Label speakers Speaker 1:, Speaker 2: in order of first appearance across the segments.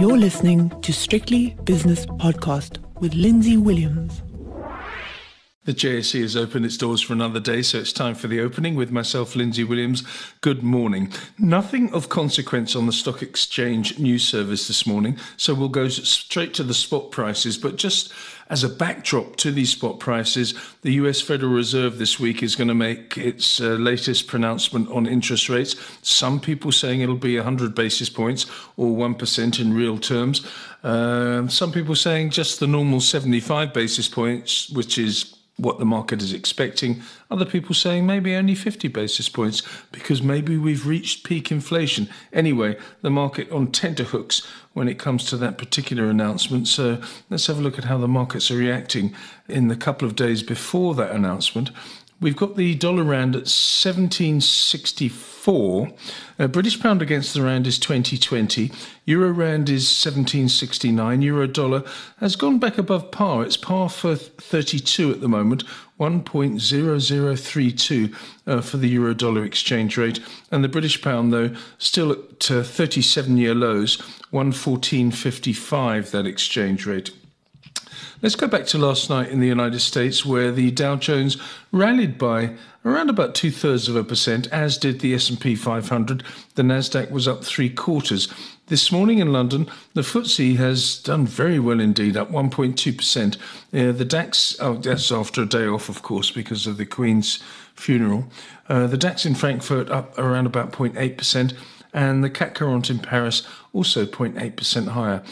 Speaker 1: You're listening to Strictly Business Podcast with Lindsay Williams.
Speaker 2: The JSE has opened its doors for another day, so it's time for the opening with myself, Lindsay Williams. Good morning. Nothing of consequence on the stock exchange news service this morning, so we'll go straight to the spot prices. But just as a backdrop to these spot prices, the US Federal Reserve this week is going to make its uh, latest pronouncement on interest rates. Some people saying it'll be 100 basis points or 1% in real terms. Uh, some people saying just the normal 75 basis points, which is what the market is expecting. Other people saying maybe only 50 basis points because maybe we've reached peak inflation. Anyway, the market on tenterhooks when it comes to that particular announcement. So let's have a look at how the markets are reacting in the couple of days before that announcement. We've got the dollar rand at 1764. Uh, British pound against the rand is 2020. Euro rand is 1769. Euro dollar has gone back above par. It's par for 32 at the moment, 1.0032 uh, for the euro dollar exchange rate. And the British pound, though, still at uh, 37 year lows, 114.55 that exchange rate. Let's go back to last night in the United States, where the Dow Jones rallied by around about two thirds of a percent, as did the S&P 500. The Nasdaq was up three quarters. This morning in London, the FTSE has done very well indeed, up 1.2%. Uh, the DAX, oh, that's after a day off, of course, because of the Queen's funeral. Uh, the DAX in Frankfurt up around about 0.8%, and the CAC 40 in Paris also 0.8% higher.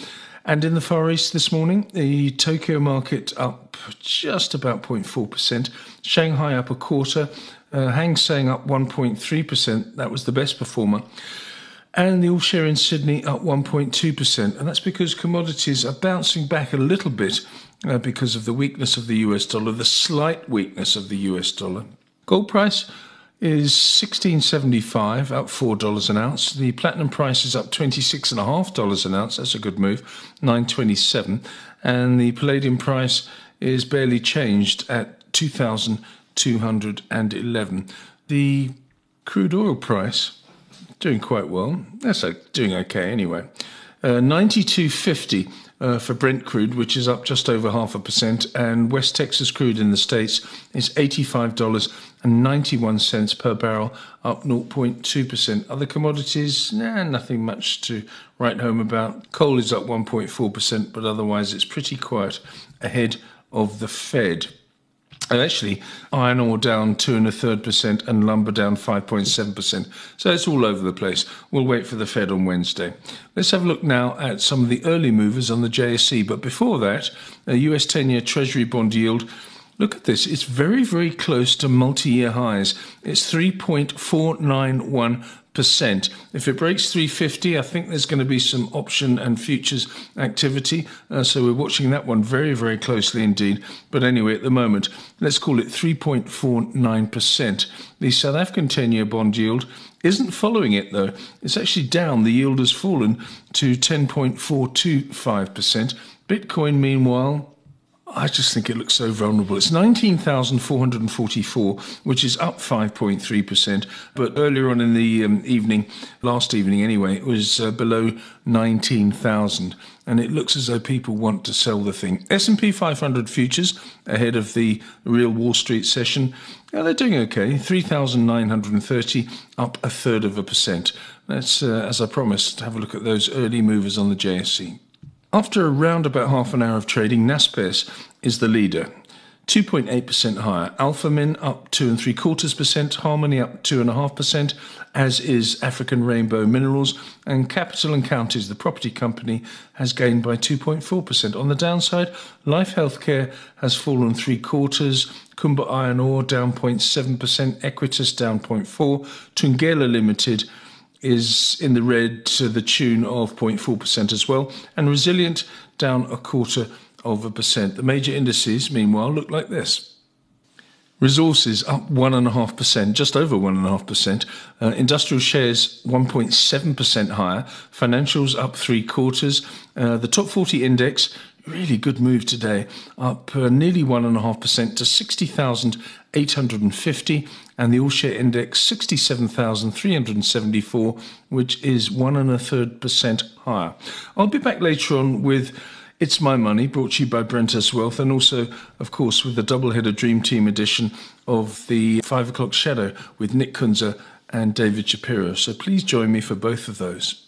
Speaker 2: And in the Far East this morning, the Tokyo market up just about 0.4%, Shanghai up a quarter, uh, Hang Seng up 1.3%, that was the best performer. And the all share in Sydney up 1.2%. And that's because commodities are bouncing back a little bit uh, because of the weakness of the US dollar, the slight weakness of the US dollar. Gold price is 1675 up $4 an ounce. The platinum price is up $26.5 an ounce. That's a good move, 927. And the palladium price is barely changed at 2211. The crude oil price doing quite well. That's doing okay anyway. Uh, 92.50 uh, for Brent crude, which is up just over half a percent, and West Texas crude in the States is $85.91 per barrel, up 0.2%. Other commodities, nah, nothing much to write home about. Coal is up 1.4%, but otherwise it's pretty quiet ahead of the Fed. And actually, iron ore down two and a third percent and lumber down 5.7%. So it's all over the place. We'll wait for the Fed on Wednesday. Let's have a look now at some of the early movers on the JSE. But before that, a US 10 year Treasury bond yield. Look at this. It's very, very close to multi year highs. It's 3.491 percent. If it breaks 350, I think there's going to be some option and futures activity. Uh, so we're watching that one very, very closely indeed. But anyway, at the moment, let's call it 3.49%. The South African 10 year bond yield isn't following it though. It's actually down. The yield has fallen to 10.425%. Bitcoin, meanwhile, I just think it looks so vulnerable. It's 19,444, which is up 5.3%. But earlier on in the um, evening, last evening anyway, it was uh, below 19,000. And it looks as though people want to sell the thing. S&P 500 futures ahead of the real Wall Street session. Yeah, they're doing okay. 3,930, up a third of a percent. Let's, uh, as I promised, have a look at those early movers on the JSE. After around about half an hour of trading, Naspers is the leader. 2.8% higher. Alphamin up two and three quarters percent. Harmony up two and a half percent, as is African Rainbow Minerals. And Capital and Counties, the property company, has gained by 2.4%. On the downside, Life Healthcare has fallen three quarters. Kumba Iron Ore down 0.7%. Equites down 0.4%. Thungela Limited is in the red to the tune of 0.4% as well, and resilient down a quarter of a percent. The major indices, meanwhile, look like this. Resources up 1.5%, just over 1.5%. Uh, industrial shares 1.7% higher. Financials up three quarters. Uh, the top 40 index really good move today, up uh, nearly 1.5% to 60,850, and the all share index 67,374, which is one and a third percent higher. I'll be back later on with. It's My Money, brought to you by Brenthurst Wealth, and also, of course, with the double-header Dream Team edition of the 5 o'clock Shadow with Nick Kunze and David Shapiro. So please join me for both of those.